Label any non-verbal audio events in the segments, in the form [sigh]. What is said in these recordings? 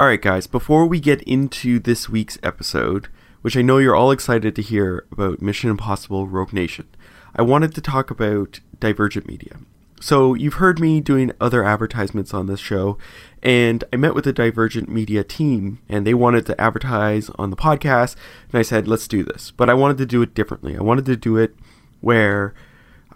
Alright, guys, before we get into this week's episode, which I know you're all excited to hear about Mission Impossible Rogue Nation, I wanted to talk about Divergent Media. So, you've heard me doing other advertisements on this show, and I met with the Divergent Media team, and they wanted to advertise on the podcast, and I said, let's do this. But I wanted to do it differently. I wanted to do it where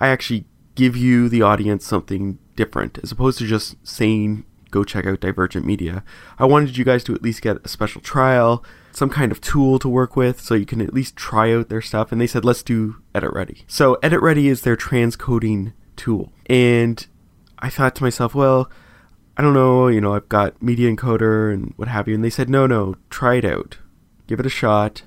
I actually give you, the audience, something different, as opposed to just saying, go check out Divergent Media. I wanted you guys to at least get a special trial, some kind of tool to work with, so you can at least try out their stuff. And they said, let's do Edit Ready. So, Edit Ready is their transcoding tool. And I thought to myself, well, I don't know, you know, I've got Media Encoder and what have you. And they said, no, no, try it out. Give it a shot.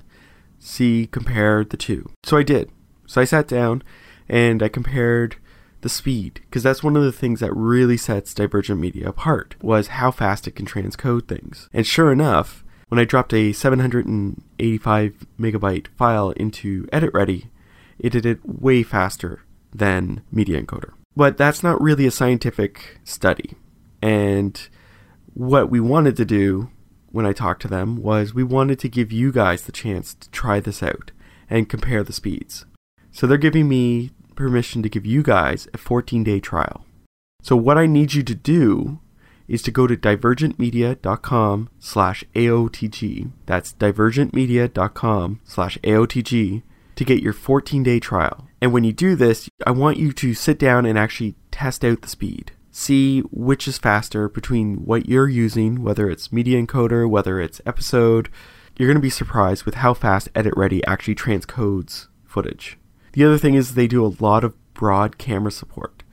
See, compare the two. So I did. So I sat down and I compared the speed because that's one of the things that really sets divergent media apart was how fast it can transcode things. And sure enough when i dropped a 785 megabyte file into edit ready it did it way faster than media encoder. But that's not really a scientific study. And what we wanted to do when i talked to them was we wanted to give you guys the chance to try this out and compare the speeds. So they're giving me permission to give you guys a 14 day trial. So what I need you to do is to go to divergentmedia.com slash AOTG. That's divergentmedia.com slash AOTG to get your 14 day trial. And when you do this, I want you to sit down and actually test out the speed. See which is faster between what you're using, whether it's Media Encoder, whether it's Episode. You're going to be surprised with how fast Edit Ready actually transcodes footage. The other thing is they do a lot of broad camera support.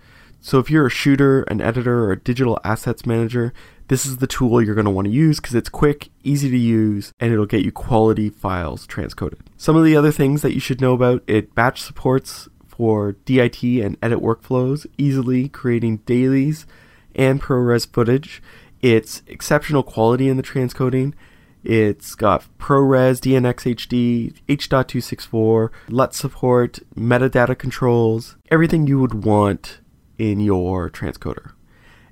So if you're a shooter, an editor, or a digital assets manager, this is the tool you're going to want to use because it's quick, easy to use, and it'll get you quality files transcoded. Some of the other things that you should know about it batch supports for DIT and edit workflows, easily creating dailies and ProRes footage. It's exceptional quality in the transcoding it's got ProRes, DNX HD, H.264, LUT support, metadata controls, everything you would want in your transcoder.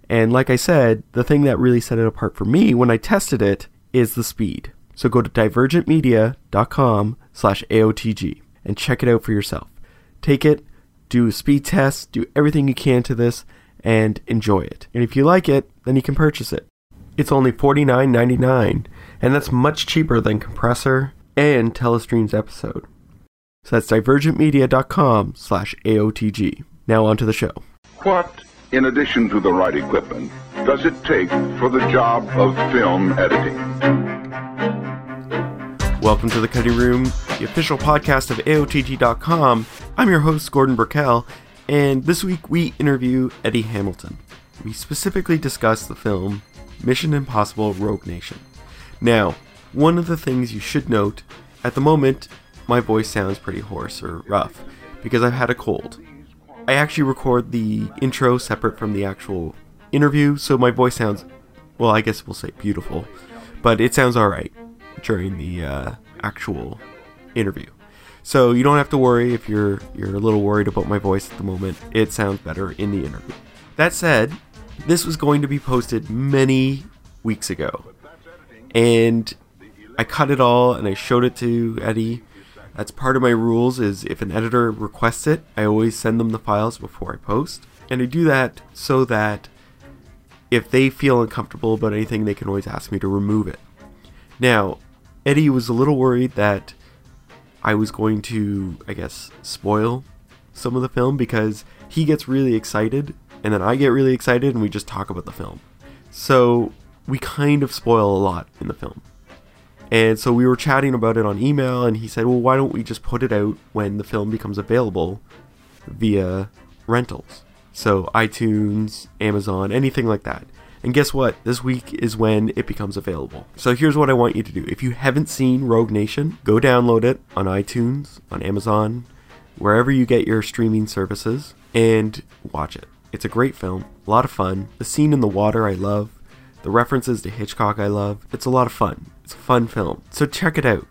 And like I said, the thing that really set it apart for me when I tested it is the speed. So go to divergentmedia.com slash AOTG and check it out for yourself. Take it, do a speed test, do everything you can to this, and enjoy it. And if you like it, then you can purchase it. It's only $49.99 and that's much cheaper than Compressor and Telestream's episode. So that's divergentmedia.com slash AOTG. Now on to the show. What, in addition to the right equipment, does it take for the job of film editing? Welcome to the Cutting Room, the official podcast of AOTG.com. I'm your host, Gordon Burkell, and this week we interview Eddie Hamilton. We specifically discuss the film Mission Impossible Rogue Nation. Now, one of the things you should note at the moment, my voice sounds pretty hoarse or rough because I've had a cold. I actually record the intro separate from the actual interview, so my voice sounds, well, I guess we'll say beautiful, but it sounds alright during the uh, actual interview. So you don't have to worry if you're you're a little worried about my voice at the moment. It sounds better in the interview. That said, this was going to be posted many weeks ago and I cut it all and I showed it to Eddie. That's part of my rules is if an editor requests it, I always send them the files before I post. And I do that so that if they feel uncomfortable about anything, they can always ask me to remove it. Now, Eddie was a little worried that I was going to, I guess, spoil some of the film because he gets really excited and then I get really excited and we just talk about the film. So we kind of spoil a lot in the film. And so we were chatting about it on email, and he said, Well, why don't we just put it out when the film becomes available via rentals? So iTunes, Amazon, anything like that. And guess what? This week is when it becomes available. So here's what I want you to do. If you haven't seen Rogue Nation, go download it on iTunes, on Amazon, wherever you get your streaming services, and watch it. It's a great film, a lot of fun. The scene in the water I love. The references to Hitchcock I love. It's a lot of fun. It's a fun film. So check it out.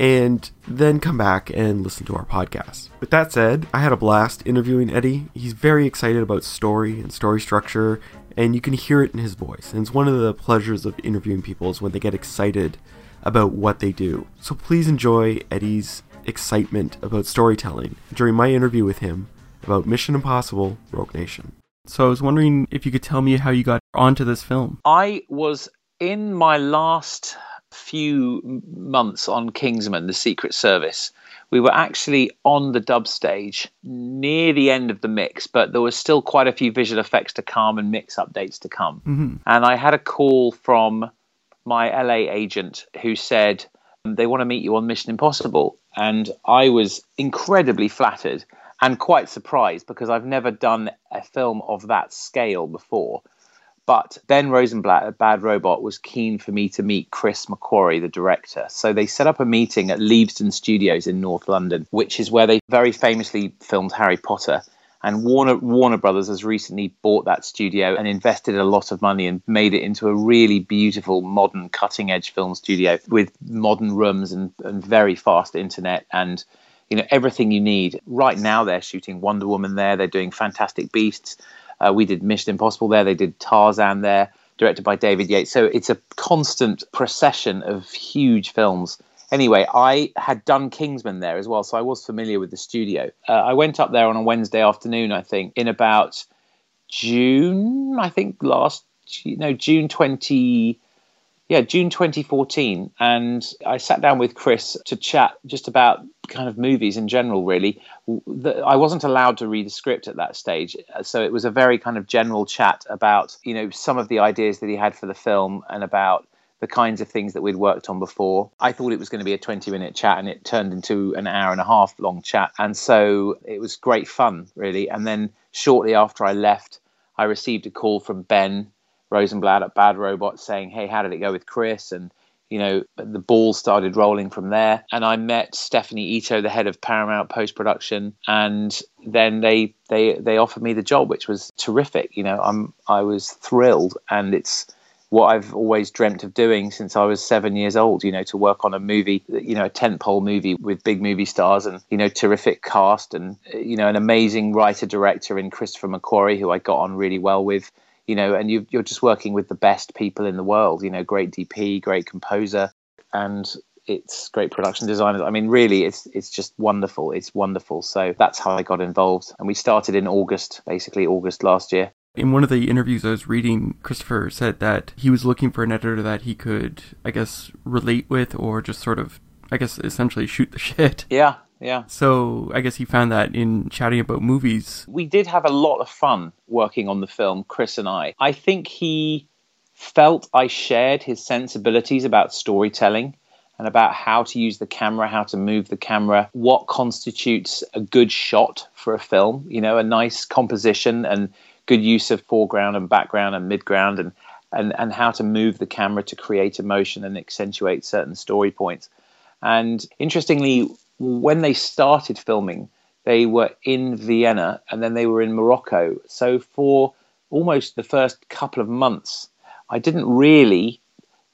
And then come back and listen to our podcast. With that said, I had a blast interviewing Eddie. He's very excited about story and story structure and you can hear it in his voice. And it's one of the pleasures of interviewing people is when they get excited about what they do. So please enjoy Eddie's excitement about storytelling during my interview with him about Mission Impossible Rogue Nation. So I was wondering if you could tell me how you got onto this film. I was in my last few months on Kingsman, the Secret Service. We were actually on the dub stage near the end of the mix, but there was still quite a few visual effects to come and mix updates to come. Mm-hmm. And I had a call from my LA agent who said they want to meet you on Mission Impossible. And I was incredibly flattered and quite surprised because I've never done a film of that scale before. But Ben Rosenblatt at Bad Robot was keen for me to meet Chris McQuarrie, the director. So they set up a meeting at Leavesden Studios in North London, which is where they very famously filmed Harry Potter. And Warner Warner Brothers has recently bought that studio and invested a lot of money and made it into a really beautiful, modern, cutting edge film studio with modern rooms and, and very fast internet and you know everything you need. Right now they're shooting Wonder Woman there, they're doing Fantastic Beasts. Uh, we did Mission Impossible there. They did Tarzan there, directed by David Yates. So it's a constant procession of huge films. Anyway, I had done Kingsman there as well, so I was familiar with the studio. Uh, I went up there on a Wednesday afternoon, I think, in about June, I think last, no, June 20, yeah, June 2014. And I sat down with Chris to chat just about kind of movies in general, really. I wasn't allowed to read the script at that stage. So it was a very kind of general chat about, you know, some of the ideas that he had for the film and about the kinds of things that we'd worked on before. I thought it was going to be a 20 minute chat and it turned into an hour and a half long chat. And so it was great fun, really. And then shortly after I left, I received a call from Ben Rosenblatt at Bad Robot saying, Hey, how did it go with Chris? And you know, the ball started rolling from there. And I met Stephanie Ito, the head of Paramount post production, and then they they they offered me the job, which was terrific. You know, I'm I was thrilled, and it's what I've always dreamt of doing since I was seven years old, you know, to work on a movie, you know, a tentpole movie with big movie stars and, you know, terrific cast and, you know, an amazing writer director in Christopher McQuarrie, who I got on really well with you know, and you, you're just working with the best people in the world, you know, great DP, great composer, and it's great production designers. I mean, really, it's it's just wonderful. It's wonderful. So that's how I got involved, and we started in August, basically August last year. In one of the interviews I was reading, Christopher said that he was looking for an editor that he could, I guess, relate with or just sort of, I guess, essentially shoot the [laughs] shit. Yeah, yeah. So I guess he found that in chatting about movies. We did have a lot of fun working on the film, Chris and I. I think he felt I shared his sensibilities about storytelling and about how to use the camera, how to move the camera, what constitutes a good shot for a film, you know, a nice composition and good use of foreground and background and midground and and, and how to move the camera to create emotion and accentuate certain story points. And interestingly, when they started filming, they were in Vienna and then they were in Morocco. So for almost the first couple of months, I didn't really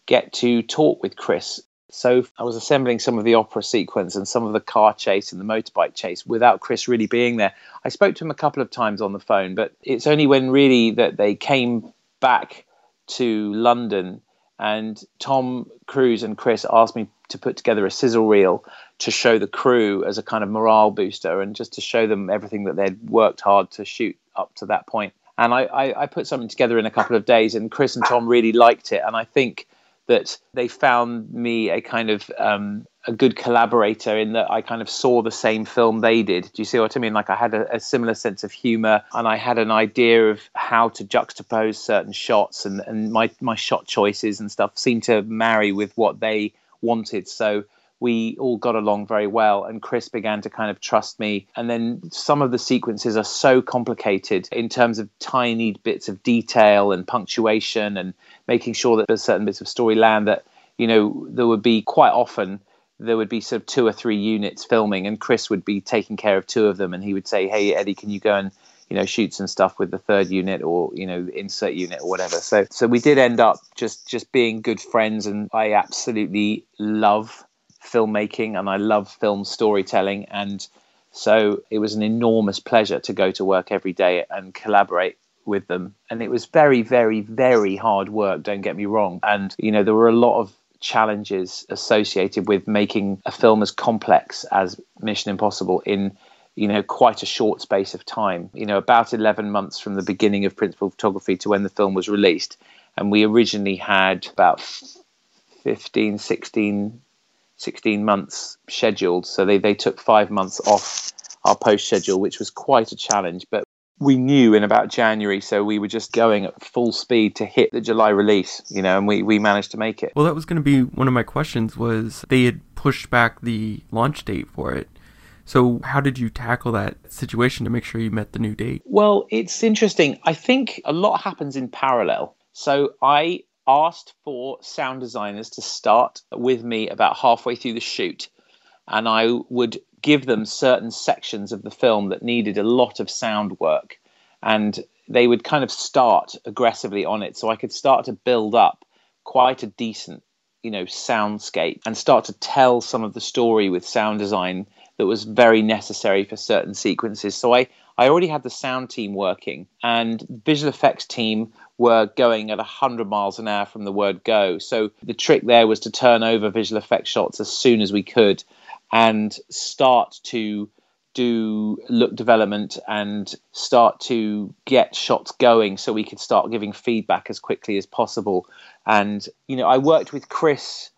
get to talk with Chris. So I was assembling some of the opera sequence and some of the car chase and the motorbike chase without Chris really being there. I spoke to him a couple of times on the phone, but it's only when really that they came back to London and Tom Cruise and Chris asked me to put together a sizzle reel to show the crew as a kind of morale booster and just to show them everything that they'd worked hard to shoot up to that point. And I, I, I put something together in a couple of days, and Chris and Tom really liked it. And I think that they found me a kind of um, a good collaborator in that I kind of saw the same film they did. Do you see what I mean? Like I had a, a, similar sense of humor and I had an idea of how to juxtapose certain shots and, and my, my shot choices and stuff seemed to marry with what they wanted. So we all got along very well and chris began to kind of trust me and then some of the sequences are so complicated in terms of tiny bits of detail and punctuation and making sure that there's certain bits of story land that you know there would be quite often there would be sort of two or three units filming and chris would be taking care of two of them and he would say hey eddie can you go and you know shoots and stuff with the third unit or you know insert unit or whatever so so we did end up just just being good friends and i absolutely love filmmaking and I love film storytelling. And so it was an enormous pleasure to go to work every day and collaborate with them, and it was very, very, very hard work. Don't get me wrong, and you know there were a lot of challenges associated with making a film as complex as Mission Impossible in you know quite a short space of time you know about 11 months from the beginning of principal photography to when the film was released and we originally had about 15 16 16 months scheduled so they, they took five months off our post schedule which was quite a challenge but we knew in about January, so we were just going at full speed to hit the July release, you know, and we, we managed to make it. Well, that was going to be one of my questions was they had pushed back the launch date for it. So, how did you tackle that situation to make sure you met the new date? Well, it's interesting. I think a lot happens in parallel. So, I asked for sound designers to start with me about halfway through the shoot, and I would give them certain sections of the film that needed a lot of sound work and they would kind of start aggressively on it so i could start to build up quite a decent you know soundscape and start to tell some of the story with sound design that was very necessary for certain sequences so i i already had the sound team working and visual effects team were going at 100 miles an hour from the word go so the trick there was to turn over visual effects shots as soon as we could and start to do look development and start to get shots going so we could start giving feedback as quickly as possible. And, you know, I worked with Chris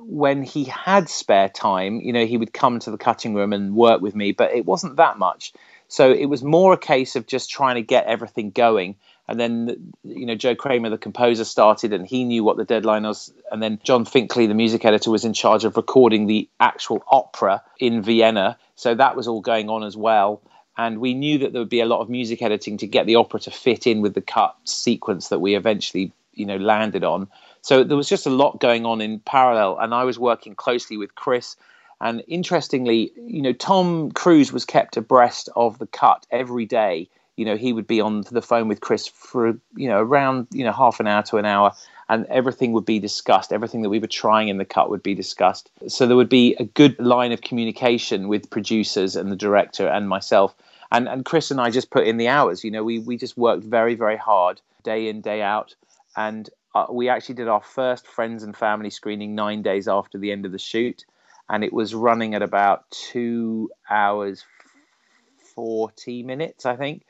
when he had spare time, you know, he would come to the cutting room and work with me, but it wasn't that much. So it was more a case of just trying to get everything going and then you know Joe Kraemer, the composer, started, and he knew what the deadline was. And then John Finkley, the music editor, was in charge of recording the actual opera in Vienna. So that was all going on as well. And we knew that there would be a lot of music editing to get the opera to fit in with the cut sequence that we eventually, you know, landed on. So there was just a lot going on in parallel, and I was working closely with Chris. And interestingly, you know, Tom Cruise was kept abreast of the cut every day you know, he would be on the phone with Chris for, you know, around, you know, half an hour to an hour and everything would be discussed. Everything that we were trying in the cut would be discussed. So there would be a good line of communication with producers and the director and myself. And, and Chris and I just put in the hours. You know, we, we just worked very, very hard day in, day out. And uh, we actually did our first friends and family screening nine days after the end of the shoot. And it was running at about two hours, 40 minutes, I think.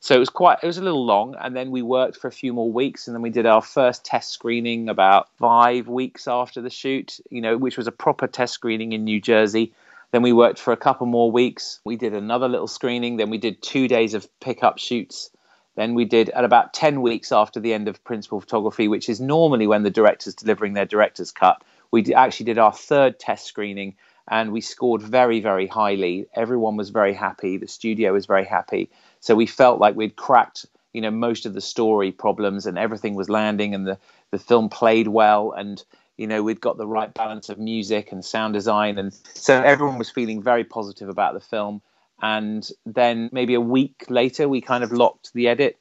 So it was quite it was a little long and then we worked for a few more weeks and then we did our first test screening about five weeks after the shoot you know which was a proper test screening in new jersey. Then we worked for a couple more weeks. We did another little screening. Then we did two days of pickup shoots then we did at about 10 weeks after the end of principal photography which is normally when the director's delivering their director's cut. We actually did our third test screening and we scored very very highly. Everyone was very happy. The studio was very happy. So we felt like we'd cracked, you know, most of the story problems and everything was landing and the, the film played well and you know we'd got the right balance of music and sound design. And so everyone was feeling very positive about the film and then maybe a week later we kind of locked the edit.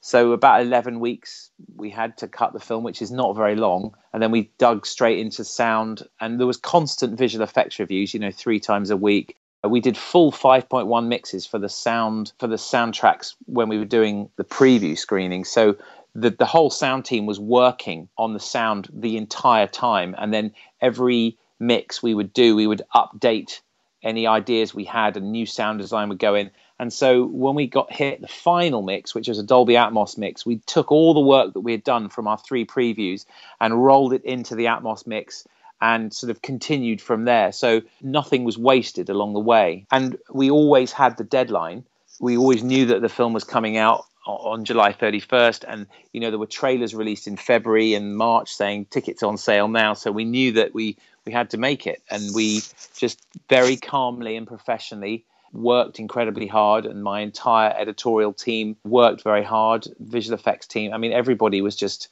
So about 11 weeks we had to cut the film which is not very long. And then we dug straight into sound. And there was constant visual effects reviews you know three times a week. Uh, we did full 5.1 mixes for the sound for the soundtracks when we were doing the preview screening. So the the whole sound team was working on the sound the entire time, and then every mix we would do, we would update any ideas we had, and new sound design would go in. And so when we got hit the final mix, which was a Dolby Atmos mix, we took all the work that we had done from our three previews and rolled it into the Atmos mix and sort of continued from there. So nothing was wasted along the way. And we always had the deadline. We always knew that the film was coming out on July 31st and you know there were trailers released in February and March saying tickets on sale now. So we knew that we we had to make it. And we just very calmly and professionally worked incredibly hard. And my entire editorial team worked very hard. Visual effects team I mean everybody was just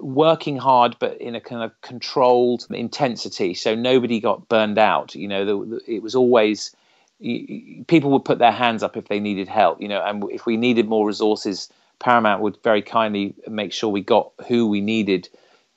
working hard but in a kind of controlled intensity. So nobody got burned out. You know the, the, it was always people would put their hands up if they needed help you know and if we needed more resources paramount would very kindly make sure we got who we needed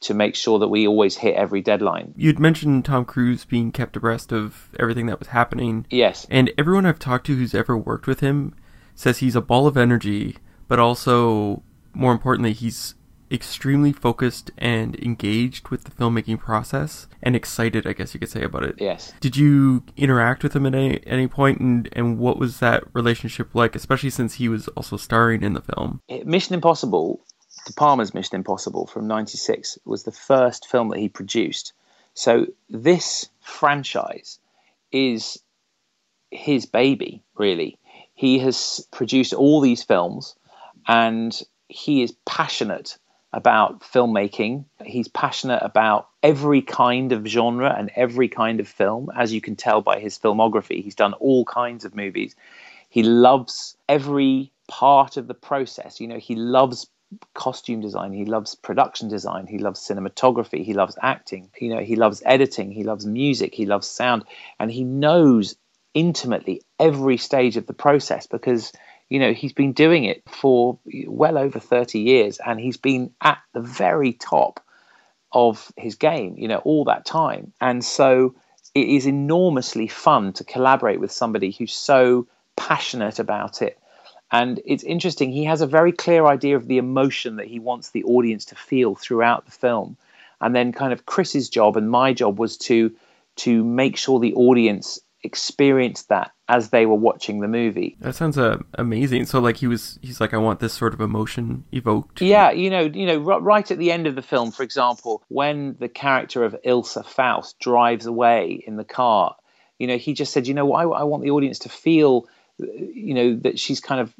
to make sure that we always hit every deadline. You'd mentioned Tom Cruise being kept abreast of everything that was happening. Yes. And everyone I've talked to who's ever worked with him says he's a ball of energy, but also more importantly, he's extremely focused and engaged with the filmmaking process and excited, I guess you could say, about it. Yes. Did you interact with him at any, any point and, and what was that relationship like, especially since he was also starring in the film? Mission Impossible, De Palma's Mission Impossible from 96, was the first film that he produced. So this franchise is his baby, really. He has produced all these films and he is passionate about filmmaking. He's passionate about every kind of genre and every kind of film, as you can tell by his filmography. He's done all kinds of movies. He loves every part of the process. You know, he loves costume design, he loves production design, he loves cinematography, he loves acting, you know, he loves editing, he loves music, he loves sound, and he knows intimately every stage of the process because you know he's been doing it for well over 30 years and he's been at the very top of his game you know all that time. And so it is enormously fun to collaborate with somebody who's so passionate about it. And it's interesting he has a very clear idea of the emotion that he wants the audience to feel throughout the film. And then kind of chris's job and my job was to to make sure the audience experienced that as they were watching the movie. That sounds uh, amazing. So like he was he's like I want this sort of emotion evoked. Yeah, you know, you know right at the end of the film for example, when the character of Ilsa Faust drives away in the car, you know, he just said, you know, I, I want the audience to feel you know that she's kind of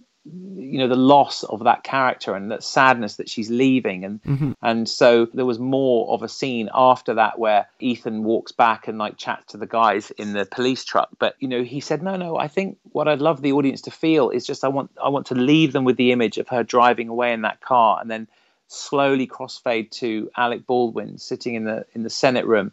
you know the loss of that character and that sadness that she's leaving and mm-hmm. and so there was more of a scene after that where Ethan walks back and like chats to the guys in the police truck but you know he said no no I think what I'd love the audience to feel is just I want I want to leave them with the image of her driving away in that car and then slowly crossfade to Alec Baldwin sitting in the in the Senate room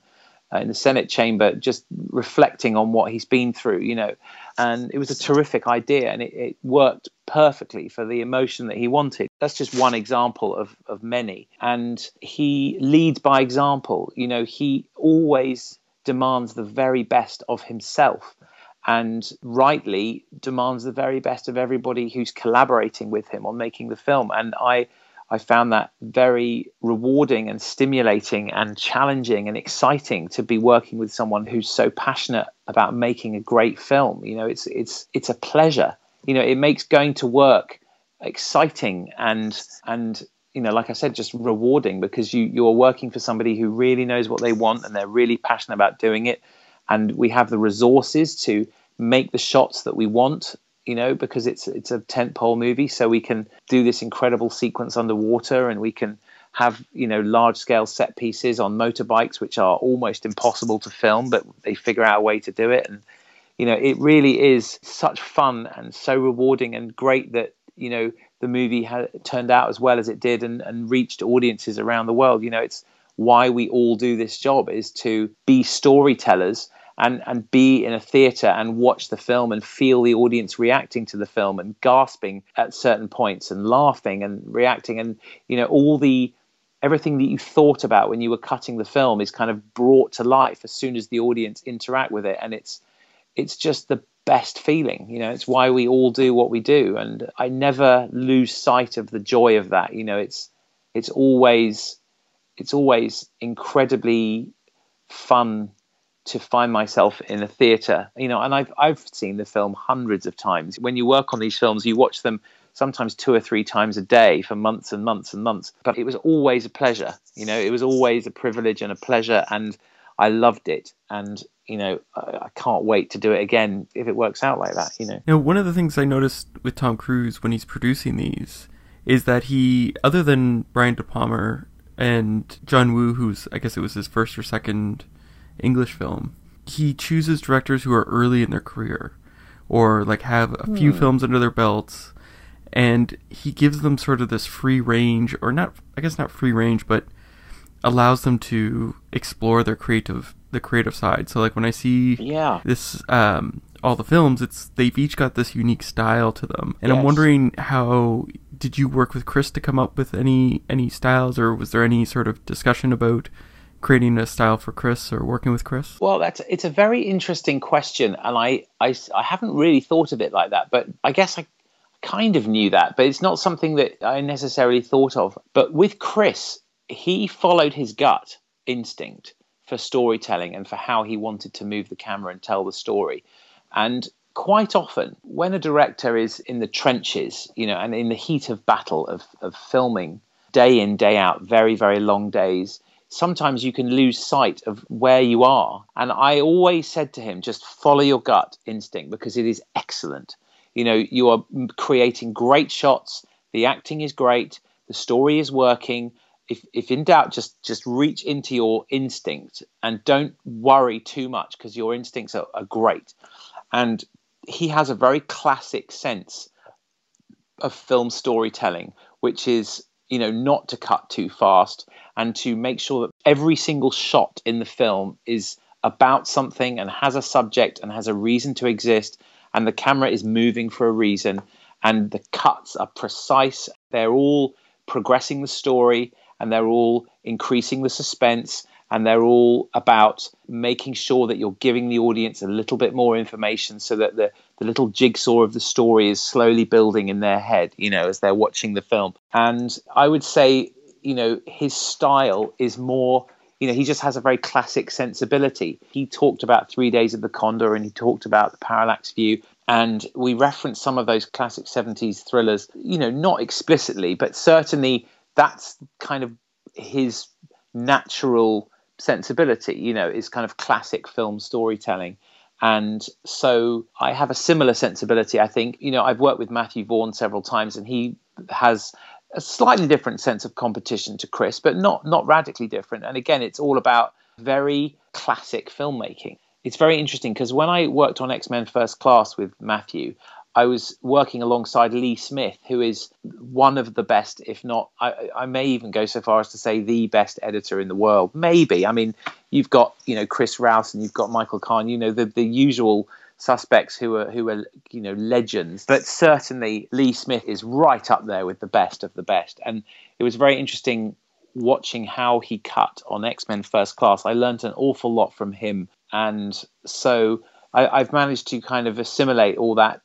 uh, in the Senate chamber, just reflecting on what he's been through, you know. And it was a terrific idea, and it, it, worked perfectly for the emotion that he wanted. That's just one example of, of many. And he leads by example. You know, he always demands the very best of himself and rightly demands the very best of everybody who's collaborating with him on making the film. And I I found that very rewarding and stimulating and challenging and exciting to be working with someone who's so passionate about making a great film. You know, it's it's it's a pleasure. You know, it makes going to work exciting and and you know, like I said, just rewarding because you you're working for somebody who really knows what they want and they're really passionate about doing it, and we have the resources to make the shots that we want you know, because it's it's a tentpole movie, so we can do this incredible sequence underwater, and we can have you know large scale set pieces on motorbikes, which are almost impossible to film, but they figure out a way to do it, and you know, it really is such fun and so rewarding and great that you know the movie had turned out as well as it did and, and reached audiences around the world. You know, it's why we all do this job is to be storytellers and and be in a theater and watch the film and feel the audience reacting to the film and gasping at certain points and laughing and reacting. And you know all the everything that you thought about when you were cutting the film is kind of brought to life as soon as the audience interact with it. And it's it's just the best feeling you know it's why we all do what we do. And i never lose sight of the joy of that you know it's it's always it's always incredibly fun to find myself in a theater. You know and i've i've seen the film hundreds of times. When you work on these films you watch them sometimes two or three times a day for months and months and months. But it was always a pleasure you know it was always a privilege and a pleasure and i loved it. And you know I, can't wait to do it again if it works out like that you know. Now one of the things i noticed with tom cruise when he's producing these is that he other than brian de palma and john woo who's i guess it was his first or second English film, he chooses directors who are early in their career or like have a few hmm. films under their belts and he gives them sort of this free range or not I guess not free range but allows them to explore their creative the creative side. So like when I see yeah. this um all the films it's they've each got this unique style to them. And yes. I'm wondering how did you work with Chris to come up with any any styles or was there any sort of discussion about creating a style for Chris or working with Chris? Well, that's it's a very interesting question, and I, I, I haven't really thought of it like that. But I guess I kind of knew that, but it's not something that I necessarily thought of. But with Chris, he followed his gut instinct for storytelling and for how he wanted to move the camera and tell the story. And quite often, when a director is in the trenches, you know, and in the heat of battle of, of filming day in, day out, very, very long days, sometimes you can lose sight of where you are. And I always said to him, just follow your gut instinct because it is excellent. You know, you are creating great shots, the acting is great, the story is working. If, if in doubt, just just reach into your instinct and don't worry too much because your instincts are, are great. And he has a very classic sense of film storytelling, which is you know not to cut too fast and to make sure that every single shot in the film is about something and has a subject and has a reason to exist and the camera is moving for a reason and the cuts are precise they're all progressing the story and they're all increasing the suspense and they're all about making sure that you're giving the audience a little bit more information so that the, the little jigsaw of the story is slowly building in their head you know as they're watching the film. And i would say you know his style is more you know he just has a very classic sensibility. He talked about three days of the condor and he talked about the parallax view. And we referenced some of those classic 70s thrillers you know not explicitly but certainly that's kind of his natural sensibility you know is kind of classic film storytelling. And so I have a similar sensibility. I think, you know, I've worked with Matthew Vaughn several times and he has a slightly different sense of competition to Chris, but not not radically different. And again, it's all about very classic filmmaking. It's very interesting because when I worked on X Men First Class with Matthew, I was working alongside Lee Smith, who is one of the best, if not, I, I, may even go so far as to say the best editor in the world. Maybe. I mean, you've got you know Chris Rouse and you've got Michael Kahn. You know the the usual suspects who are who are you know legends but certainly Lee Smith is right up there with the best of the best. And it was very interesting watching how he cut on X-Men First Class. I learned an awful lot from him. And so I, I've managed to kind of assimilate all that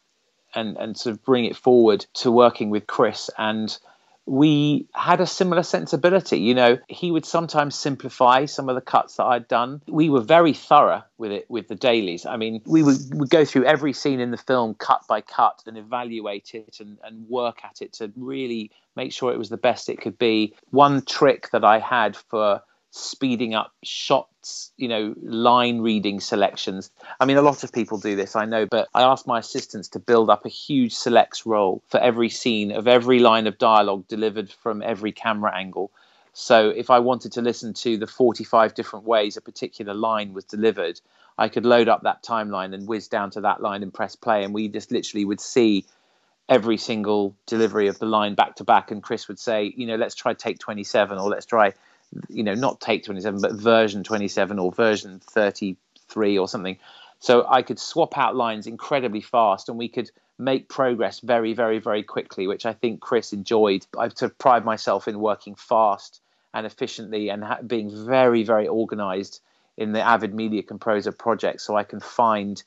and and sort of bring it forward to working with Chris. And we had a similar sensibility. You know, he would sometimes simplify some of the cuts that I'd done. We were very thorough with it with the dailies. I mean, we would, would go through every scene in the film cut by cut and evaluate it and, and work at it to really make sure it was the best it could be. One trick that I had for speeding up shots, you know, line reading selections. I mean, a lot of people do this, I know, but I asked my assistants to build up a huge selects roll for every scene of every line of dialogue delivered from every camera angle. So if I wanted to listen to the 45 different ways a particular line was delivered, I could load up that timeline and whiz down to that line and press play, and we just literally would see every single delivery of the line back to back. And Chris would say, you know, let's try take 27 or let's try you know, not take 27, but version 27 or version 33 or something. So I could swap out lines incredibly fast and we could make progress very, very, very quickly, which I think Chris enjoyed. I sort of pride myself in working fast and efficiently and ha- being very, very organized in the Avid Media Composer project so I can find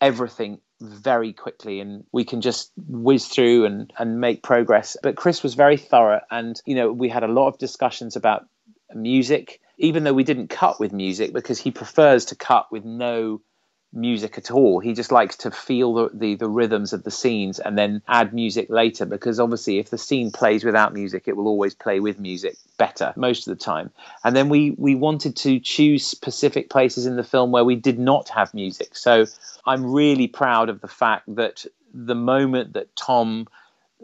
everything very quickly and we can just whiz through and, and make progress. But Chris was very thorough and, you know, we had a lot of discussions about music, even though we didn't cut with music because he prefers to cut with no music at all. He just likes to feel the, the, the, rhythms of the scenes and then add music later because obviously if the scene plays without music, it will always play with music better most of the time. And then we, we wanted to choose specific places in the film where we did not have music. So I'm really proud of the fact that the moment that Tom,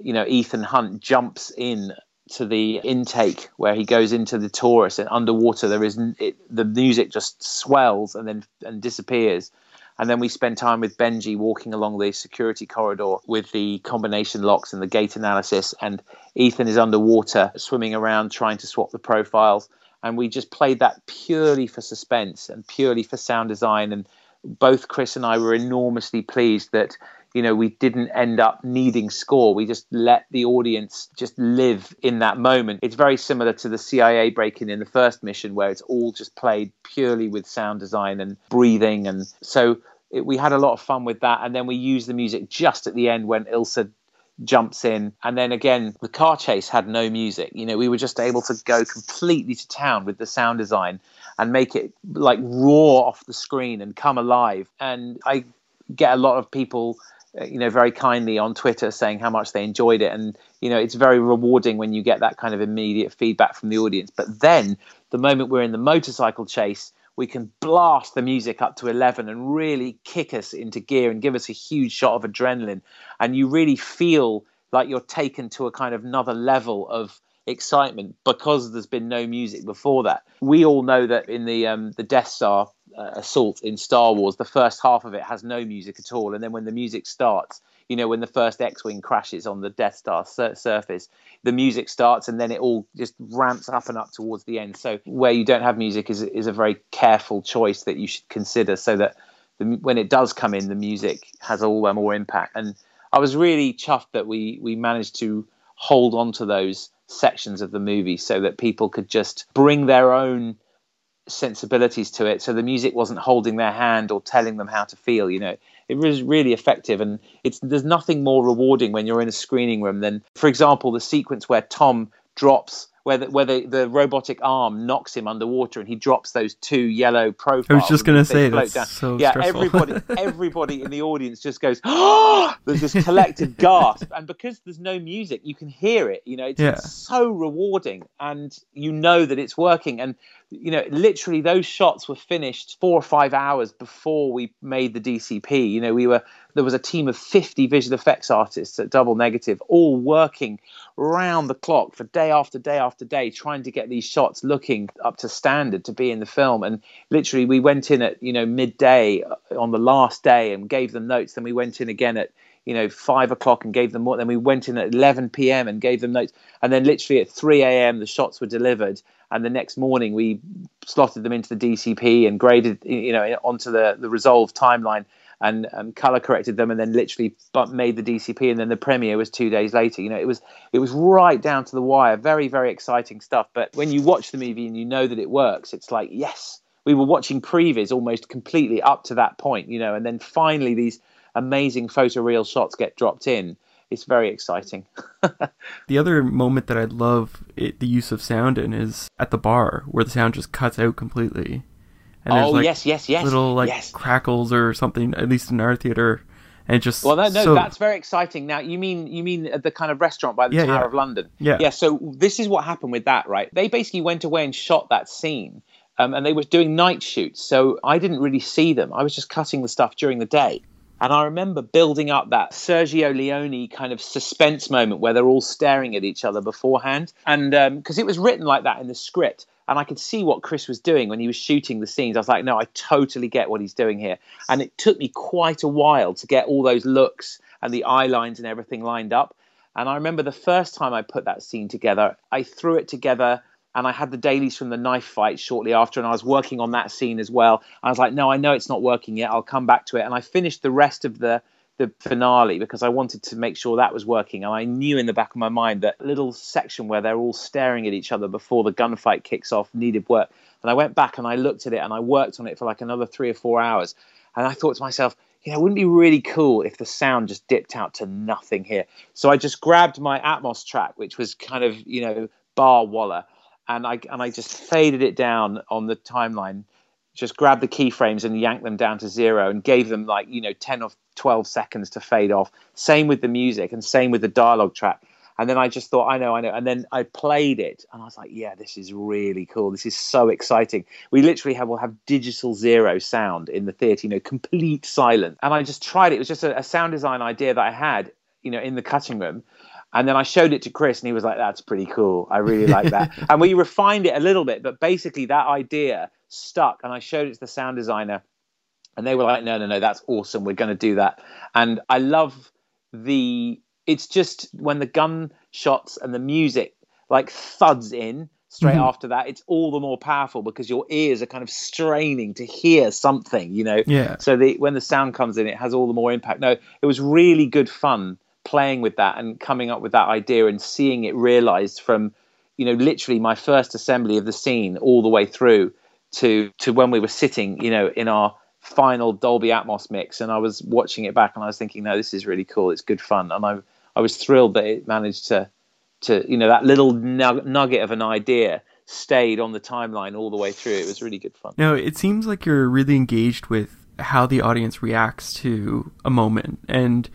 you know, Ethan Hunt jumps in to the intake where he goes into the torus and underwater there is it, the music just swells and then and disappears. And then we spend time with Benji walking along the security corridor with the combination locks and the gait analysis and Ethan is underwater swimming around trying to swap the profiles. And we just played that purely for suspense and purely for sound design. And both Chris and I were enormously pleased that you know, we didn't end up needing score. We just let the audience just live in that moment. It's very similar to the CIA break in in the first mission, where it's all just played purely with sound design and breathing. And so it, we had a lot of fun with that. And then we used the music just at the end when Ilsa jumps in. And then again, the car chase had no music. You know, we were just able to go completely to town with the sound design and make it like roar off the screen and come alive. And I get a lot of people Uh, you know very kindly on twitter saying how much they enjoyed it. And you know it's very rewarding when you get that kind of immediate feedback from the audience. But then the moment we're in the motorcycle chase we can blast the music up to 11 and really kick us into gear and give us a huge shot of adrenaline. And you really feel like you're taken to a kind of another level of excitement because there's been no music before that we all know that in the um, the death star uh, assault in Star Wars, the first half of it has no music at all, and then when the music starts, you know, when the first X-wing crashes on the Death Star sur- surface, the music starts, and then it all just ramps up and up towards the end. So where you don't have music is is a very careful choice that you should consider, so that the, when it does come in, the music has all the more impact. And I was really chuffed that we we managed to hold on to those sections of the movie so that people could just bring their own sensibilities to it. So the music wasn't holding their hand or telling them how to feel you know. It was really effective and it's there's nothing more rewarding when you're in a screening room than for example the sequence where tom drops where the, where the, the robotic arm knocks him underwater and he drops those two yellow profiles. I was just going to say that's down. so yeah. Stressful. Everybody, [laughs] everybody in the audience just goes, ah! oh! There's this collective [laughs] gasp, and because there's no music, you can hear it. You know, it's, yeah. it's so rewarding, and you know that it's working. And you know, literally those shots were finished four or five hours before we made the DCP. You know, we were there was a team of 50 visual effects artists at Double Negative, all working round the clock for day after day after day, trying to get these shots looking up to standard to be in the film. And literally, we went in at you know midday on the last day and gave them notes. Then we went in again at you know five o'clock and gave them more. Then we went in at 11 p.m. and gave them notes. And then literally at 3 a.m. the shots were delivered and the next morning we slotted them into the DCP and graded you know onto the the Resolve timeline and um, color corrected them and then literally made the DCP and then the premiere was two days later. You know, it was it was right down to the wire. Very very exciting stuff. But when you watch the movie and you know that it works, it's like yes, we were watching previs almost completely up to that point. You know, and then finally these amazing photoreal shots get dropped in it's very exciting. [laughs] the other moment that I love it, the use of sound in is at the bar where the sound just cuts out completely. And oh like yes, yes, yes. Little like yes. crackles or something, at least in our theater, and just well, no, no, so... that's very exciting. Now you mean you mean the kind of restaurant by the yeah, Tower yeah. of London? Yeah, yeah. So this is what happened with that, right? They basically went away and shot that scene. Um, and they were doing night shoots, so I didn't really see them. I was just cutting the stuff during the day. And I remember building up that Sergio Leone kind of suspense moment where they're all staring at each other beforehand. And because um, it was written like that in the script. And I could see what Chris was doing when he was shooting the scenes. I was like, no, I totally get what he's doing here. And it took me quite a while to get all those looks and the eye lines and everything lined up. And I remember the first time I put that scene together, I threw it together and I had the dailies from the knife fight shortly after, and I was working on that scene as well. I was like, no, I know it's not working yet. I'll come back to it, and I finished the rest of the the finale because I wanted to make sure that was working, and I knew in the back of my mind that little section where they're all staring at each other before the gunfight kicks off needed work. And I went back and I looked at it and I worked on it for like another three or four hours, and I thought to myself, you know, wouldn't be really cool if the sound just dipped out to nothing here? So I just grabbed my Atmos track, which was kind of, you know, bar walla, and I and I just faded it down on the timeline, just grabbed the keyframes and yanked them down to zero and gave them like you know ten or twelve seconds to fade off. Same with the music and same with the dialogue track. And then I just thought, I know, I know. And then I played it, and I was like, yeah, this is really cool. This is so exciting. We literally have will have digital zero sound in the theatre, you know, complete silence. And I just tried it. It was just a, a sound design idea that I had, you know, in the cutting room. And then I showed it to Chris, and he was like, "That's pretty cool. I really like that." [laughs] and we refined it a little bit, but basically that idea stuck. And I showed it to the sound designer, and they were like, "No, no, no, that's awesome. We're going to do that." And I love the. It's just when the gun shots and the music like thuds in straight mm-hmm. after that, it's all the more powerful because your ears are kind of straining to hear something, you know. Yeah. So the when the sound comes in, it has all the more impact. No, it was really good fun playing with that and coming up with that idea and seeing it realized from you know literally my first assembly of the scene all the way through to to when we were sitting you know in our final Dolby Atmos mix and I was watching it back and I was thinking no this is really cool it's good fun and I I was thrilled that it managed to to you know that little nugget of an idea stayed on the timeline all the way through. It was really good fun. Now it seems like you're really engaged with how the audience reacts to a moment and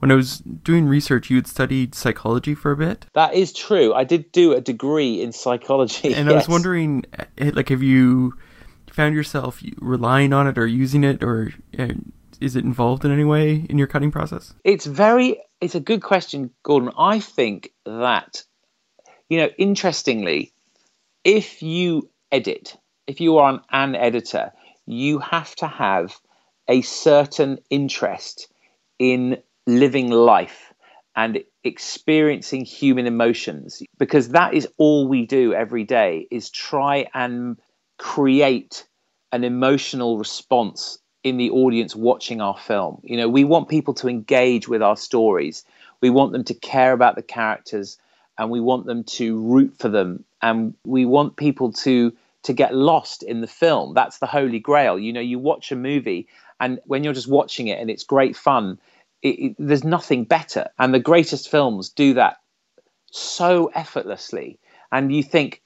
when I was doing research, you had studied psychology for a bit. That is true. I did do a degree in psychology. And yes. I was [laughs] wondering, eh, like, have you found yourself relying on it or using it, or uh, is it involved in any way in your cutting process? It's very. It's a good question, Gordon. I think that, you know, interestingly, if you edit, if you are an, an editor, you have to have a certain interest in living life and experiencing human emotions because that is all we do every day is try and create an emotional response in the audience watching our film. You know we want people to engage with our stories. We want them to care about the characters and we want them to root for them. And we want people to to get lost in the film. That's the holy grail. You know you watch a movie and when you're just watching it and it's great fun it, it, there's nothing better. And the greatest films do that so effortlessly. And you think,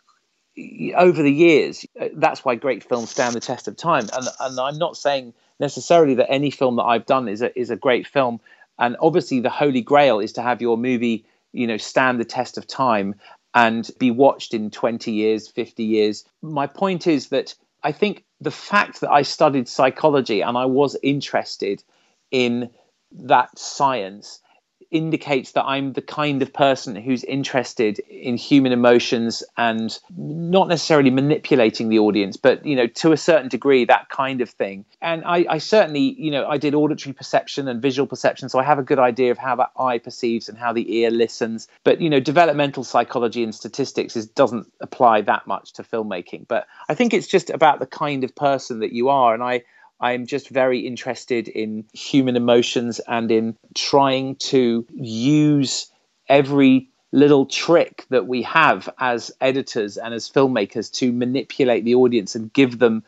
over the years, uh, that's why great films stand the test of time. And, and I'm not saying necessarily that any film that I've done is a, is a great film. And obviously, the holy grail is to have your movie, you know, stand the test of time and be watched in 20 years, 50 years. My point is that I think the fact that I studied psychology and I was interested in that science indicates that I'm the kind of person who's interested in human emotions and not necessarily manipulating the audience, but you know, to a certain degree, that kind of thing. And I, I certainly, you know, I did auditory perception and visual perception, so I have a good idea of how that eye perceives and how the ear listens. But you know, developmental psychology and statistics is, doesn't apply that much to filmmaking. But I think it's just about the kind of person that you are, and I I'm just very interested in human emotions and in trying to use every little trick that we have as editors and as filmmakers to manipulate the audience and give them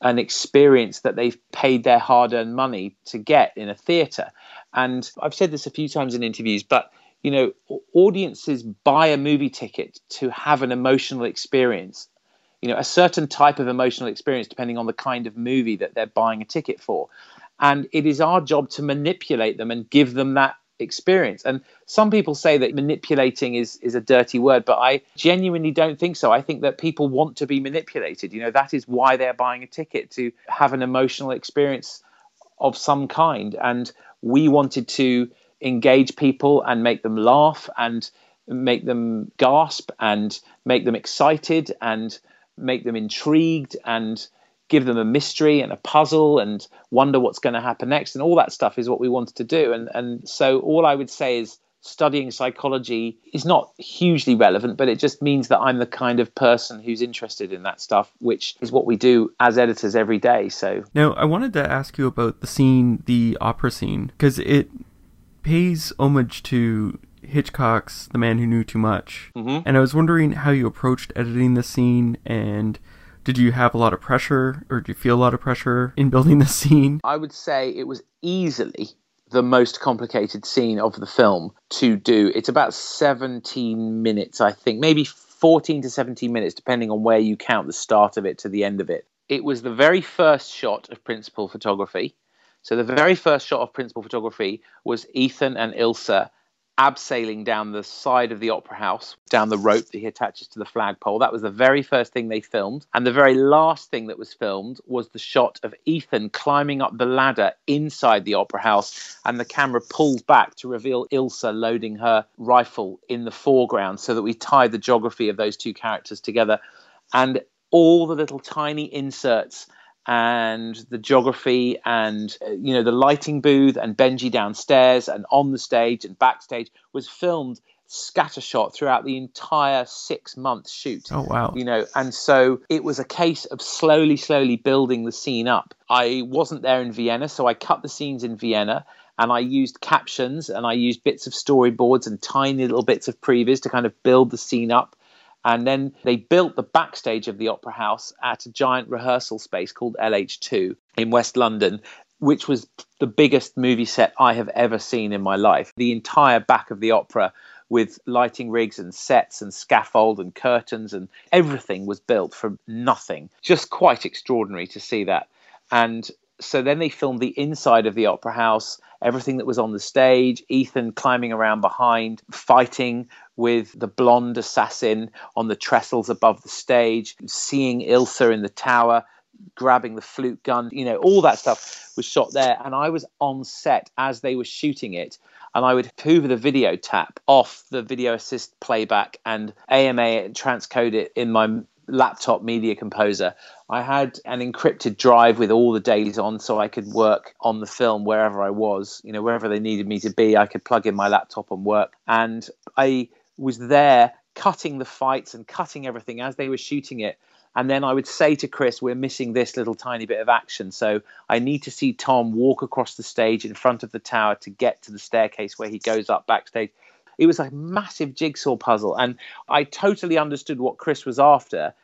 an experience that they've paid their hard earned money to get in a theatre. And I've said this a few times in interviews, but you know, audiences buy a movie ticket to have an emotional experience you know a certain type of emotional experience depending on the kind of movie that they're buying a ticket for. And it is our job to manipulate them and give them that experience. And some people say that manipulating is is a dirty word but i genuinely don't think so. I think that people want to be manipulated. You know that is why they're buying a ticket to have an emotional experience of some kind. And we wanted to engage people and make them laugh and make them gasp and make them excited and make them intrigued and give them a mystery and a puzzle and wonder what's going to happen next and all that stuff is what we wanted to do. And and so all I would say is studying psychology is not hugely relevant but it just means that I'm the kind of person who's interested in that stuff which is what we do as editors every day so. Now I wanted to ask you about the scene the opera scene because it pays homage to Hitchcock's The Man Who Knew Too Much. Mm-hmm. And I was wondering how you approached editing the scene and did you have a lot of pressure or did you feel a lot of pressure in building the scene? I would say it was easily the most complicated scene of the film to do. It's about 17 minutes, I think, maybe 14 to 17 minutes, depending on where you count the start of it to the end of it. It was the very first shot of principal photography. So, the very first shot of principal photography was Ethan and Ilsa abseiling down the side of the opera house, down the rope that he attaches to the flagpole. That was the very first thing they filmed. And the very last thing that was filmed was the shot of Ethan climbing up the ladder inside the opera house. And the camera pulls back to reveal Ilsa loading her rifle in the foreground so that we tie the geography of those two characters together. And all the little tiny inserts and the geography and uh, you know the lighting booth and Benji downstairs and on the stage and backstage was filmed scattershot throughout the entire six month shoot. Oh wow! You know, and so it was a case of slowly, slowly building the scene up. I wasn't there in Vienna, so I cut the scenes in Vienna. And I used captions and I used bits of storyboards and tiny little bits of previs to kind of build the scene up and then they built the backstage of the Opera House at a giant rehearsal space called LH2 in West London which was the biggest movie set I have ever seen in my life. The entire back of the opera with lighting rigs and sets and scaffold and curtains and everything was built from nothing. Just quite extraordinary to see that. And so then they filmed the inside of the opera house, everything that was on the stage, Ethan climbing around behind, fighting with the blonde assassin on the trestles above the stage, seeing Ilsa in the tower, grabbing the flute gun, you know, all that stuff was shot there. And I was on set as they were shooting it. And I would hoover the video tap off the video assist playback and AMA transcode it in my laptop media composer. I had an encrypted drive with all the days on so I could work on the film wherever I was, you know, wherever they needed me to be. I could plug in my laptop and work. And I was there cutting the fights and cutting everything as they were shooting it. And then I would say to Chris, we're missing this little tiny bit of action. So I need to see Tom walk across the stage in front of the tower to get to the staircase where he goes up backstage. It was a massive jigsaw puzzle. And I totally understood what Chris was after.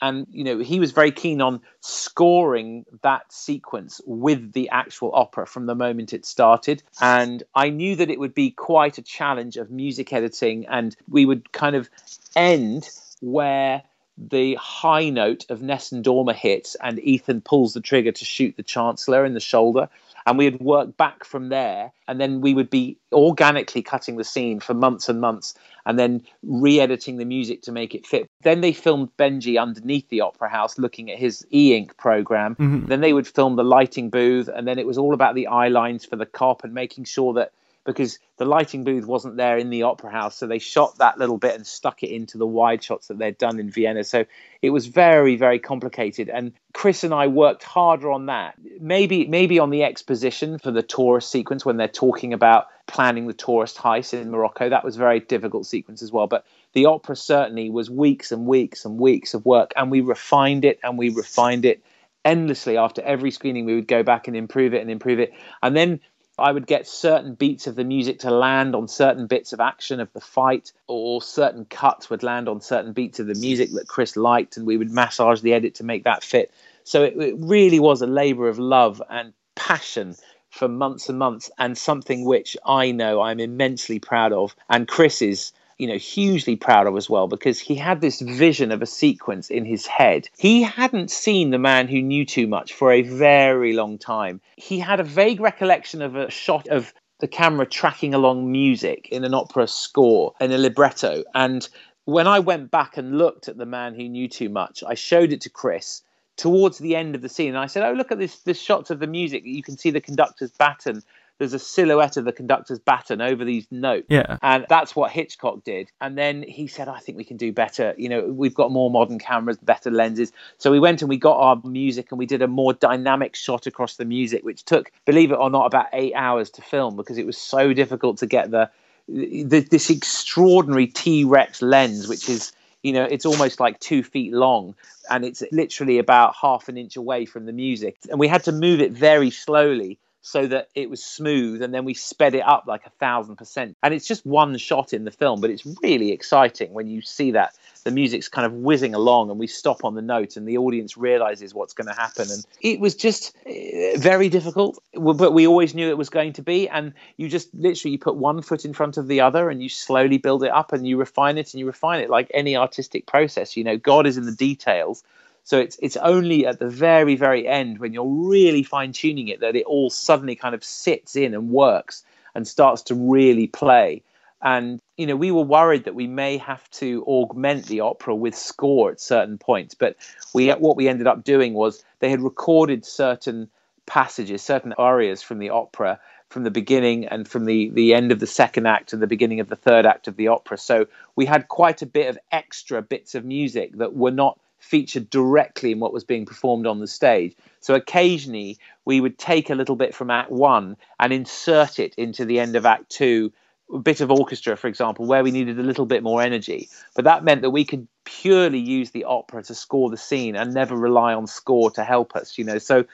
And, you know, he was very keen on scoring that sequence with the actual opera from the moment it started. And I knew that it would be quite a challenge of music editing. And we would kind of end where the high note of Nessun Dorma hits and Ethan pulls the trigger to shoot the Chancellor in the shoulder. And we would work back from there. And then we would be organically cutting the scene for months and months and then re editing the music to make it fit. Then they filmed Benji underneath the Opera House looking at his e ink program. Mm-hmm. Then they would film the lighting booth. And then it was all about the eye lines for the cop and making sure that because the lighting booth wasn't there in the opera house so they shot that little bit and stuck it into the wide shots that they'd done in vienna. So it was very very complicated. And chris and i worked harder on that. Maybe maybe on the exposition for the Torus sequence when they're talking about planning the Torus heist in morocco that was a very difficult sequence as well. But the opera certainly was weeks and weeks and weeks of work and we refined it and we refined it endlessly. After every screening we would go back and improve it and improve it. And then I would get certain beats of the music to land on certain bits of action of the fight, or certain cuts would land on certain beats of the music that Chris liked, and we would massage the edit to make that fit. So it, it really was a labor of love and passion for months and months, and something which I know I'm immensely proud of. And Chris is you know, hugely proud of as well because he had this vision of a sequence in his head. He hadn't seen The Man Who Knew Too Much for a very long time. He had a vague recollection of a shot of the camera tracking along music in an opera score in a libretto. And when I went back and looked at The Man Who Knew Too Much, I showed it to Chris towards the end of the scene and I said, Oh, look at this, this shots of the music. You can see the conductor's baton there's a silhouette of the conductor's baton over these notes. Yeah. And that's what Hitchcock did. And then he said, I think we can do better. You know, we've got more modern cameras, better lenses. So we went and we got our music and we did a more dynamic shot across the music, which took, believe it or not, about eight hours to film because it was so difficult to get the, the this extraordinary T Rex lens, which is you know it's almost like two feet long and it's literally about half an inch away from the music and we had to move it very slowly so that it was smooth and then we sped it up like a thousand percent. And it's just one shot in the film but it's really exciting when you see that the music's kind of whizzing along and we stop on the note and the audience realizes what's going to happen. And it was just eh, very difficult but we always knew it was going to be. And you just literally you put one foot in front of the other and you slowly build it up and you refine it and you refine it like any artistic process. You know god is in the details so it's it's only at the very very end when you're really fine tuning it that it all suddenly kind of sits in and works and starts to really play. And you know, we were worried that we may have to augment the opera with score at certain points, but we what we ended up doing was they had recorded certain passages, certain arias from the opera from the beginning and from the, the end of the second act and the beginning of the third act of the opera. So we had quite a bit of extra bits of music that were not featured directly in what was being performed on the stage. So occasionally we would take a little bit from Act One and insert it into the end of Act Two, a bit of orchestra, for example, where we needed a little bit more energy. But that meant that we could purely use the opera to score the scene and never rely on score to help us. You know, so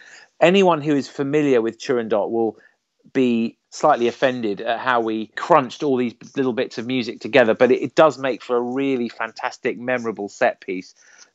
anyone who is familiar with Turandot will be slightly offended at how we crunched all these little bits of music together, but it, it, does make for a really fantastic, memorable set piece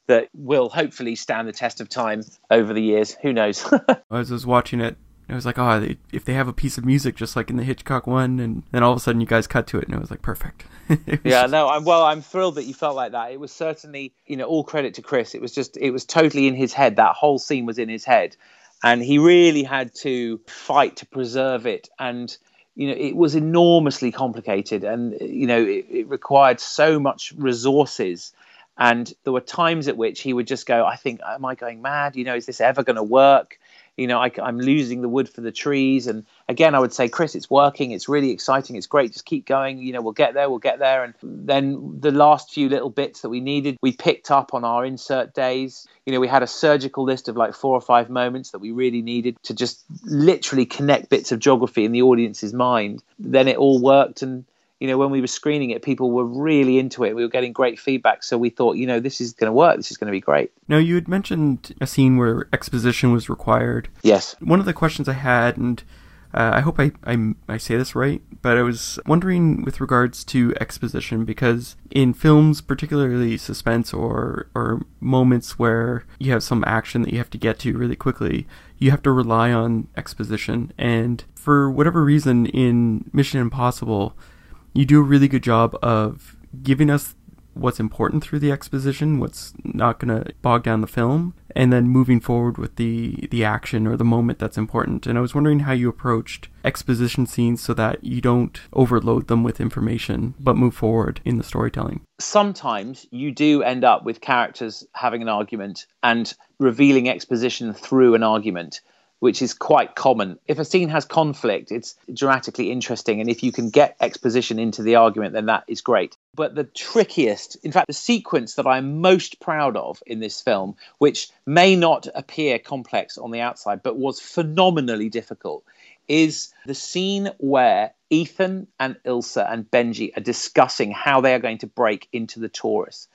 that will hopefully stand the test of time over the years. Who knows? As [laughs] I was watching it I was like, oh, if they have a piece of music just like in the Hitchcock one, and then all of a sudden you guys cut to it, and it was like perfect. [laughs] was yeah, no, I'm well. I'm thrilled that you felt like that. It was certainly, you know, all credit to Chris. It was just, it was totally in his head. That whole scene was in his head, and he really had to fight to preserve it. And you know, it was enormously complicated, and you know, it, it required so much resources and there were times at which he would just go, I think, am I going mad? You know, is this ever going to work? You know, I, am losing the wood for the trees. And again, I would say, Chris, it's working. It's really exciting. It's great. Just keep going. You know, we'll get there. We'll get there. And then the last few little bits that we needed, we picked up on our insert days. You know, we had a surgical list of like four or five moments that we really needed to just literally connect bits of geography in the audience's mind. Then it all worked. And you know, when we were screening it, people were really into it. We were getting great feedback. So we thought, you know, this is going to work. This is going to be great. Now, you had mentioned a scene where exposition was required. Yes. One of the questions I had, and uh, I hope I, I, I say this right, but I was wondering with regards to exposition because in films, particularly suspense or or moments where you have some action that you have to get to really quickly, you have to rely on exposition. And for whatever reason, in Mission Impossible, you do a really good job of giving us what's important through the exposition, what's not going to bog down the film, and then moving forward with the the action or the moment that's important. And I was wondering how you approached exposition scenes so that you don't overload them with information, but move forward in the storytelling. Sometimes you do end up with characters having an argument and revealing exposition through an argument which is quite common. If a scene has conflict, it's dramatically interesting. And if you can get exposition into the argument, then that is great. But the trickiest, in fact, the sequence that I'm most proud of in this film, which may not appear complex on the outside, but was phenomenally difficult, is the scene where Ethan and Ilsa and Benji are discussing how they are going to break into the Torus.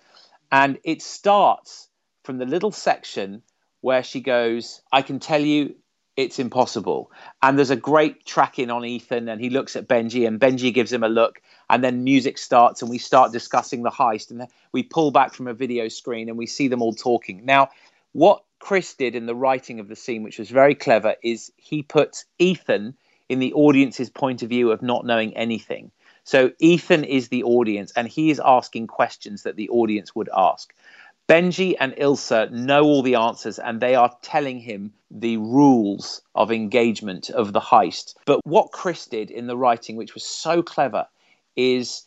And it starts from the little section where she goes, I can tell you it's impossible. And there's a great tracking on Ethan, and he looks at Benji, and Benji gives him a look, and then music starts, and we start discussing the heist, and we pull back from a video screen, and we see them all talking. Now, what Chris did in the writing of the scene, which was very clever, is he put Ethan in the audience's point of view of not knowing anything. So Ethan is the audience, and he is asking questions that the audience would ask. Benji and Ilsa know all the answers and they are telling him the rules of engagement of the heist. But what Chris did in the writing, which was so clever, is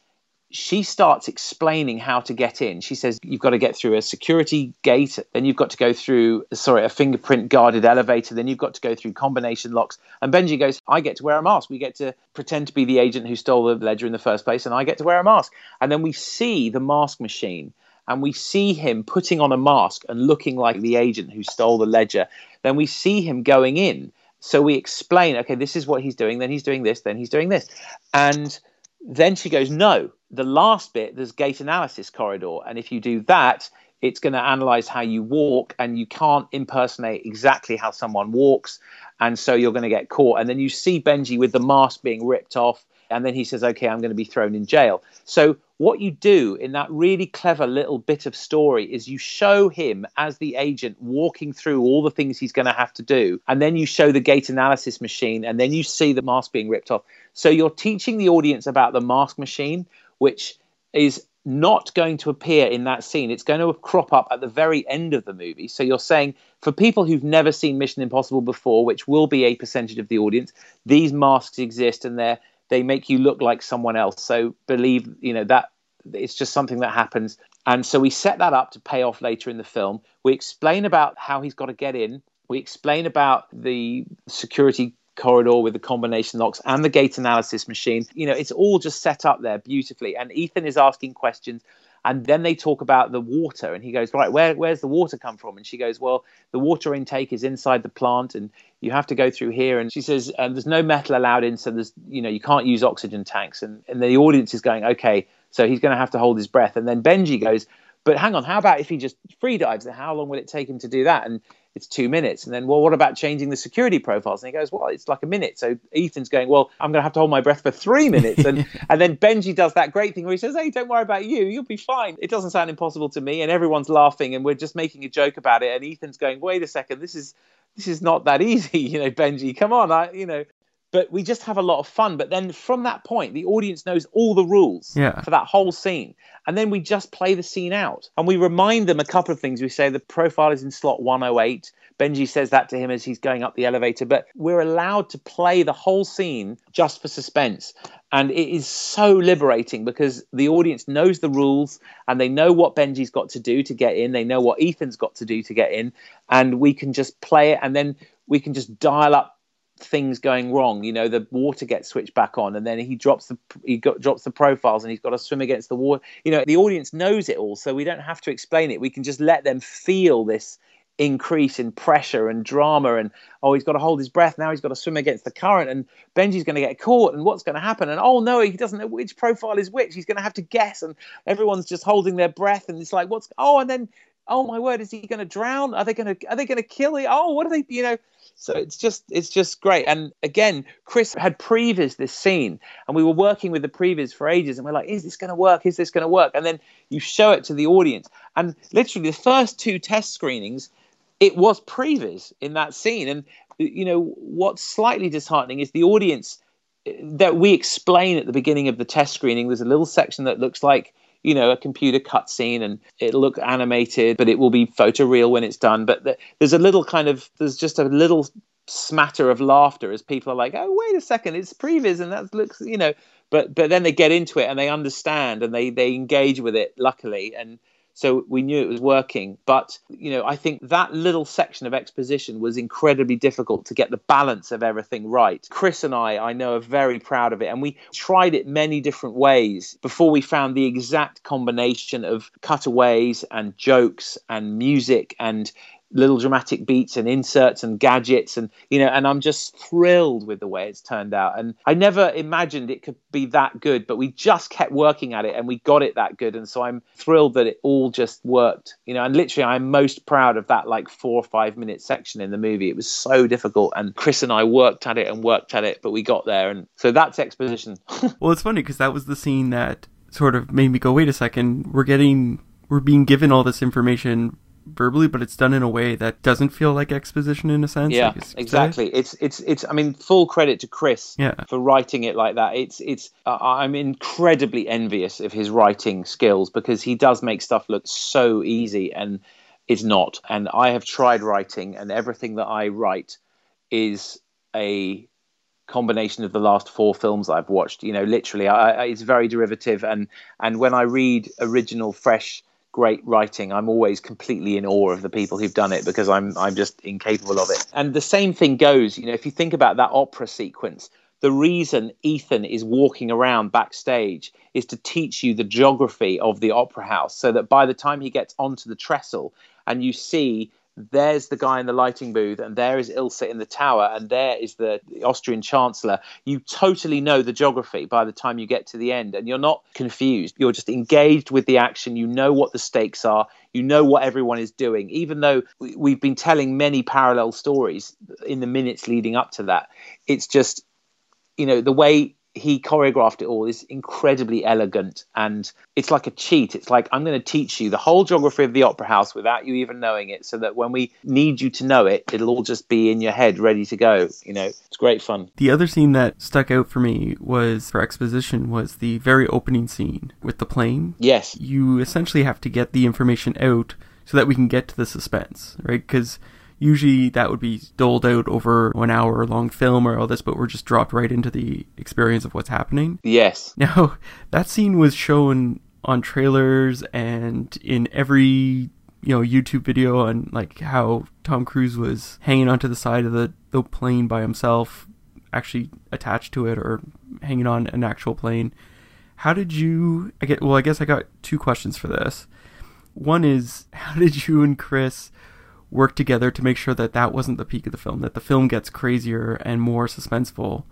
she starts explaining how to get in. She says you've got to get through a security gate, then you've got to go through sorry a fingerprint guarded elevator, then you've got to go through combination locks. And Benji goes, I get to wear a mask. We get to pretend to be the agent who stole the ledger in the first place, and I get to wear a mask. And then we see the mask machine and we see him putting on a mask and looking like the agent who stole the ledger, then we see him going in. So we explain, okay, this is what he's doing, then he's doing this, then he's doing this. And then she goes, no, the last bit, there's gait analysis corridor. And if you do that, it's going to analyze how you walk, and you can't impersonate exactly how someone walks. And so you're going to get caught. And then you see Benji with the mask being ripped off. And then he says, okay, I'm going to be thrown in jail. So what you do in that really clever little bit of story is you show him as the agent walking through all the things he's going to have to do and then you show the gait analysis machine and then you see the mask being ripped off. So you're teaching the audience about the mask machine which is not going to appear in that scene. It's going to crop up at the very end of the movie. So you're saying for people who've never seen mission impossible before which will be a percentage of the audience these masks exist and they're they make you look like someone else. So believe, you know, that it's just something that happens. And so we set that up to pay off later in the film. We explain about how he's got to get in. We explain about the security corridor with the combination locks and the gait analysis machine. You know, it's all just set up there beautifully. And Ethan is asking questions and then they talk about the water and he goes right where, where's the water come from? And she goes well the water intake is inside the plant and you have to go through here. And she says um, there's no metal allowed in so there's you know you can't use oxygen tanks. And, and the audience is going okay so he's going to have to hold his breath. And then benji goes but hang on how about if he just free dives how long will it take him to do that? And it's two minutes. And then, well, what about changing the security profiles? And he goes, well, it's like a minute. So Ethan's going, well, I'm going to have to hold my breath for three minutes. And [laughs] and then Benji does that great thing where he says, hey, don't worry about you. You'll be fine. It doesn't sound impossible to me. And everyone's laughing and we're just making a joke about it. And Ethan's going, wait a second, this is this is not that easy, [laughs] you know, Benji, come on, I, you know, but we just have a lot of fun. But then from that point, the audience knows all the rules Yeah. for that whole scene. And then we just play the scene out. And we remind them a couple of things. We say the profile is in slot 108. Benji says that to him as he's going up the elevator. But we're allowed to play the whole scene just for suspense. And it is so liberating because the audience knows the rules and they know what Benji's got to do to get in. They know what Ethan's got to do to get in. And we can just play it and then we can just dial up things going wrong. You know, the water gets switched back on, and then he drops the he got, drops the profiles, and he's got to swim against the water. You know, the audience knows it all, so we don't have to explain it. We can just let them feel this increase in pressure and drama and oh he's got to hold his breath now he's got to swim against the current and benji's going to get caught and what's going to happen and oh no he doesn't know which profile is which he's going to have to guess and everyone's just holding their breath and it's like what's oh and then oh my word is he going to drown are they going to are they going to kill him oh what are they you know so it's just it's just great. And again, Chris had previs this scene, and we were working with the previs for ages, and we're like, is this going to work? Is this going to work? And then you show it to the audience, and literally the first two test screenings, it was previs in that scene. And you know what's slightly disheartening is the audience eh, that we explain at the beginning of the test screening. There's a little section that looks like you know a computer cutscene and it'll look animated but it will be photoreal when it's done. But there's a little kind of there's just a little smatter of laughter as people are like oh wait a second it's previs and that looks you know. But but then they get into it and they understand and they they engage with it luckily. And so we knew it was working. But you know i think that little section of exposition was incredibly difficult to get the balance of everything right. Chris and i i know are very proud of it. And we tried it many different ways before we found the exact combination of cutaways and jokes and music and little dramatic beats and inserts and gadgets and you know and I'm just thrilled with the way it's turned out. And I never imagined it could be that good but we just kept working at it and we got it that good. And so I'm thrilled that it all just worked you know and literally I'm most proud of that like 4 or 5 minute section in the movie. It was so difficult and Chris and I worked at it and worked at it but we got there. And so that's exposition. [laughs] Well it's funny because that was the scene that sort of made me go wait a second we're getting we're being given all this information verbally, but it's done in a way that doesn't feel like exposition in a sense. Yeah, exactly. It's it's it's. I mean, full credit to Chris yeah. for writing it like that. It's it's. Uh, I'm incredibly envious of his writing skills because he does make stuff look so easy and it's not. And I have tried writing, and everything that I write is a combination of the last four films I've watched. You know, literally, I, I, it's very derivative. And and when I read original, fresh great writing, I'm always completely in awe of the people who've done it because I'm I'm just incapable of it. And the same thing goes, you know, if you think about that opera sequence, the reason Ethan is walking around backstage is to teach you the geography of the opera house so that by the time he gets onto the trestle and you see there's the guy in the lighting booth, and there is Ilsa in the tower, and there is the, the, Austrian Chancellor. You totally know the geography by the time you get to the end, and you're not confused. You're just engaged with the action. You know what the stakes are. You know what everyone is doing, even though we've been telling many parallel stories in the minutes leading up to that. It's just, you know, the way he choreographed it all. Is incredibly elegant and it's like a cheat. It's like i'm going to teach you the whole geography of the opera house without you even knowing it so that when we need you to know it it'll all just be in your head ready to go you know? It's great fun. The other scene that stuck out for me was for exposition was the very opening scene with the plane. Yes. You essentially have to get the information out so that we can get to the suspense right? Because usually that would be doled out over an hour long film or all this, but we're just dropped right into the experience of what's happening. Yes. [laughs] Now, that scene was shown on trailers and in every you know YouTube video on like how Tom Cruise was hanging onto the side of the, the plane by himself, actually attached to it or hanging on an actual plane. How did you I get well I guess I got two questions for this. One is [laughs] how did you and Chris work together to make sure that that wasn't the peak of the film, that the film gets crazier and more suspenseful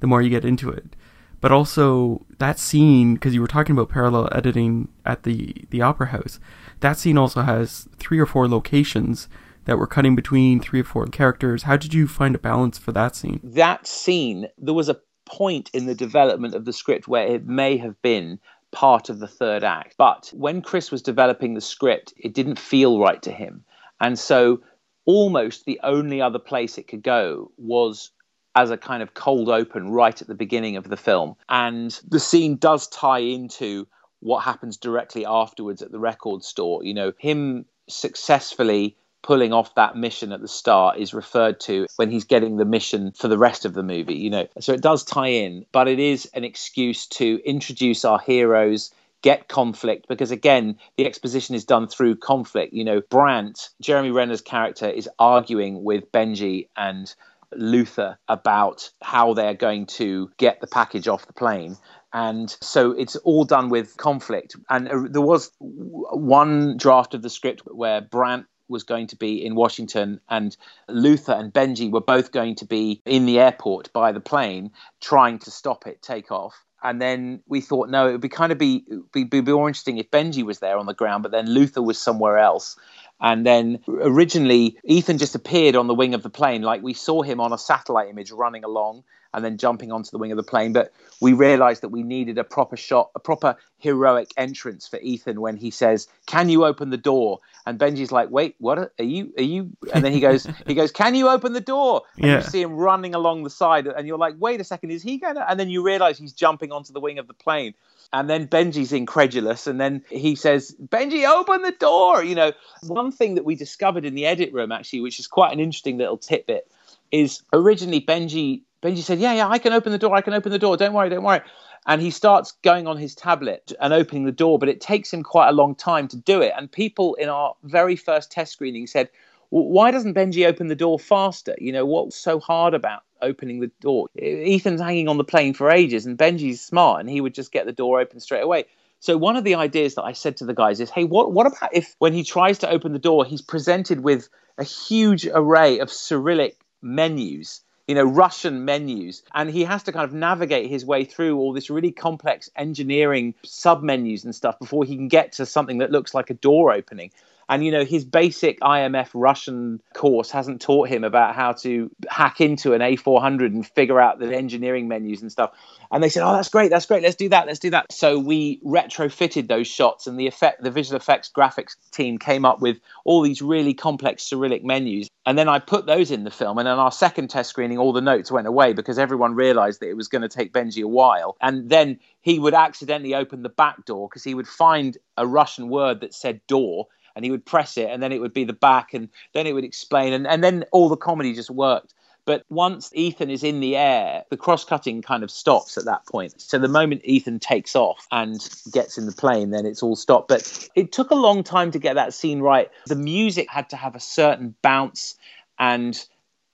the more you get into it. But also that scene, because you were talking about parallel editing at the the opera house, that scene also has three or four locations that were cutting between three or four characters. How did you find a balance for that scene? That scene, there was a point in the development of the script where it may have been part of the third act. But when Chris was developing the script, it didn't feel right to him. And so almost the only other place it could go was as a kind of cold open right at the beginning of the film. And the scene does tie into what happens directly afterwards at the record store. You know, him successfully pulling off that mission at the start is referred to when he's getting the mission for the rest of the movie, you know. So it does tie in, but it is an excuse to introduce our heroes get conflict because again the exposition is done through conflict. You know brandt jeremy renner's character is arguing with benji and luther about how they're going to get the package off the plane. And so it's all done with conflict. And uh, there was one draft of the script where brandt was going to be in Washington, and Luther and Benji were both going to be in the airport by the plane, trying to stop it take off. And then we thought, no, it would be kind of be, be, be more interesting if Benji was there on the ground, but then Luther was somewhere else. And then originally, Ethan just appeared on the wing of the plane, like we saw him on a satellite image running along and then jumping onto the wing of the plane. But we realized that we needed a proper shot, a proper heroic entrance for Ethan when he says, "Can you open the door?" And Benji's like, "Wait, what are you? Are you?" And then he goes, [laughs] "He goes, can you open the door?" And yeah. you see him running along the side, and you're like, "Wait a second, is he going to?" And then you realize he's jumping onto the wing of the plane. And then Benji's incredulous, and then he says, "Benji, open the door!" You know, one thing that we discovered in the edit room actually, which is quite an interesting little tidbit, is originally Benji Benji said, Yeah, yeah, I can open the door. I can open the door. Don't worry, don't worry. And he starts going on his tablet and opening the door, but it takes him quite a long time to do it. And people in our very first test screening said, why doesn't Benji open the door faster? You know, what's so hard about opening the door? Ethan's hanging on the plane for ages, and Benji's smart, and he would just get the door open straight away. So one of the ideas that I said to the guys is, hey, what what about if when he tries to open the door, he's presented with a huge array of Cyrillic menus you know, Russian menus. And he has to kind of navigate his way through all this really complex engineering sub menus and stuff before he can get to something that looks like a door opening. And, you know, his basic IMF Russian course hasn't taught him about how to hack into an A400 and figure out the engineering menus and stuff. And they said, "Oh, that's great, that's great. Let's do that. Let's do that." So we retrofitted those shots, and the effect, the visual effects graphics team came up with all these really complex Cyrillic menus. And then I put those in the film. And on our second test screening, all the notes went away because everyone realized that it was going to take Benji a while. And then he would accidentally open the back door because he would find a Russian word that said door and he would press it and then it would be the back and then it would explain and, and then all the comedy just worked but once Ethan is in the air, the cross cutting kind of stops at that point. So the moment Ethan takes off and gets in the plane, then it's all stopped. But it took a long time to get that scene right. The music had to have a certain bounce and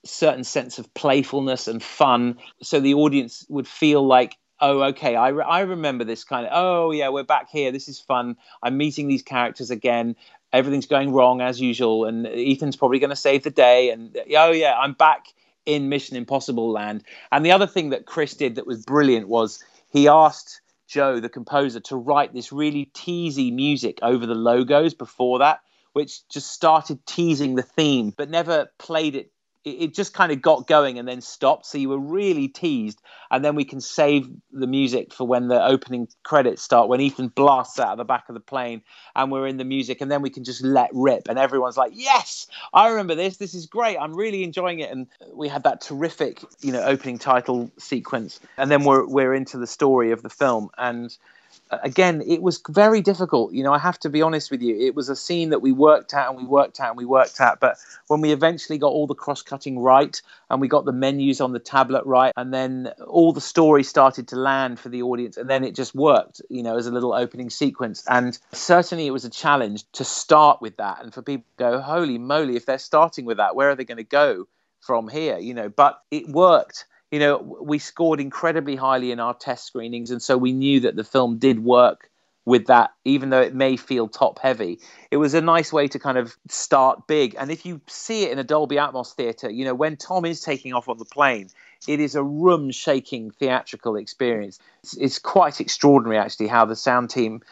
certain sense of playfulness and fun so the audience would feel like oh okay I, re- I remember this kind of oh yeah we're back here this is fun i'm meeting these characters again everything's going wrong as usual and ethan's probably going to save the day and oh yeah i'm back in Mission Impossible land. And the other thing that Chris did that was brilliant was he asked Joe, the composer, to write this really teasy music over the logos before that, which just started teasing the theme, but never played it it just kind of got going and then stopped. So you were really teased, and then we can save the music for when the opening credits start, when Ethan blasts out of the back of the plane, and we're in the music, and then we can just let rip, and everyone's like, "Yes, I remember this. This is great. I'm really enjoying it." And we had that terrific, you know, opening title sequence, and then we're we're into the story of the film, and again, it was very difficult. You know, I have to be honest with you. It was a scene that we worked out and we worked out and we worked out. But when we eventually got all the cross cutting right and we got the menus on the tablet right, and then all the story started to land for the audience, and then it just worked, you know, as a little opening sequence. And certainly it was a challenge to start with that and for people to go, holy moly, if they're starting with that, where are they going to go from here? You know, but it worked you know, we scored incredibly highly in our test screenings, and so we knew that the film did work with that, even though it may feel top heavy. It was a nice way to kind of start big. And if you see it in a Dolby Atmos theater, you know, when Tom is taking off on the plane, it is a room shaking theatrical experience. It's, it's quite extraordinary, actually, how the sound team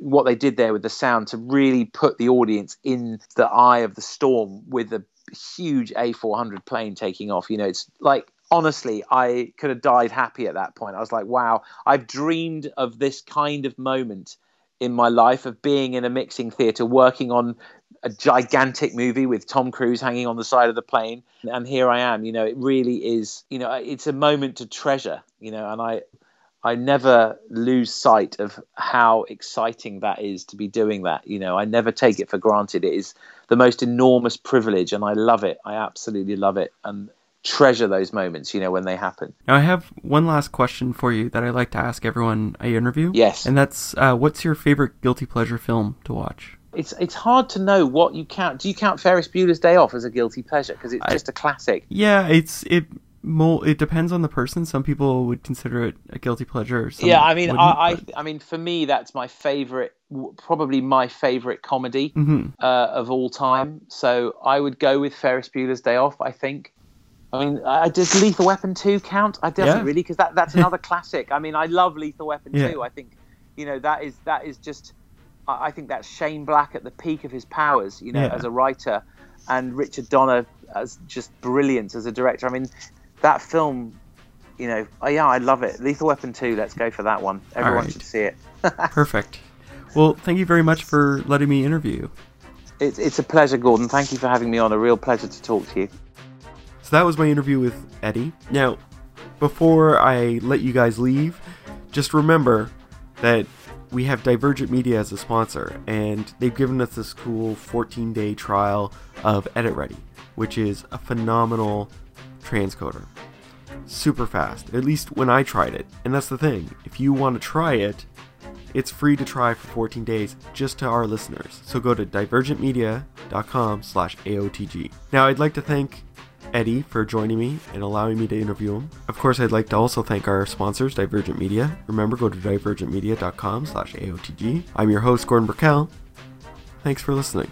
what they did there with the sound to really put the audience in the eye of the storm with a huge A400 plane taking off. You know, it's like honestly, I could have died happy at that point. I was like, wow, I've dreamed of this kind of moment in my life of being in a mixing theatre, working on a gigantic movie with Tom Cruise hanging on the side of the plane, and here I am. You know, it really is. You know, it's a moment to treasure. You know, and I I never lose sight of how exciting that is to be doing that. You know, I never take it for granted. It is the most enormous privilege, and I love it. I absolutely love it, and treasure those moments. You know, when they happen. Now, I have one last question for you that I like to ask everyone I interview. Yes, and that's uh, what's your favorite guilty pleasure film to watch? It's it's hard to know what you count. Do you count Ferris Bueller's Day Off as a guilty pleasure because it's I, just a classic? Yeah, it's it more it depends on the person. Some people would consider it a guilty pleasure. yeah, I mean, I, I, I, mean, for me, that's my favorite, probably my favorite comedy mm-hmm. uh, of all time. So I would go with Ferris Bueller's Day Off. I think. I mean, I, does Lethal Weapon two count? I doesn't yeah. really because that that's [laughs] another classic. I mean, I love Lethal Weapon yeah. two. I think, you know, that is that is just. I think that's Shane Black at the peak of his powers. You know, yeah. as a writer, and Richard Donner as just brilliant as a director. I mean, that film, you know, oh yeah, I love it. Lethal Weapon 2, let's go for that one. Everyone right. should see it. [laughs] Perfect. Well, thank you very much for letting me interview you. It's, it's a pleasure, Gordon. Thank you for having me on. A real pleasure to talk to you. So that was my interview with Eddie. Now, before I let you guys leave, just remember that we have Divergent Media as a sponsor, and they've given us this cool 14 day trial of EditReady, which is a phenomenal transcoder. Super fast, at least when I tried it. And that's the thing, if you want to try it, it's free to try for 14 days just to our listeners. So go to divergentmedia.com slash AOTG. Now I'd like to thank Eddie for joining me and allowing me to interview him. Of course, I'd like to also thank our sponsors, Divergent Media. Remember, go to divergentmedia.com slash AOTG. I'm your host, Gordon Burkell. Thanks for listening.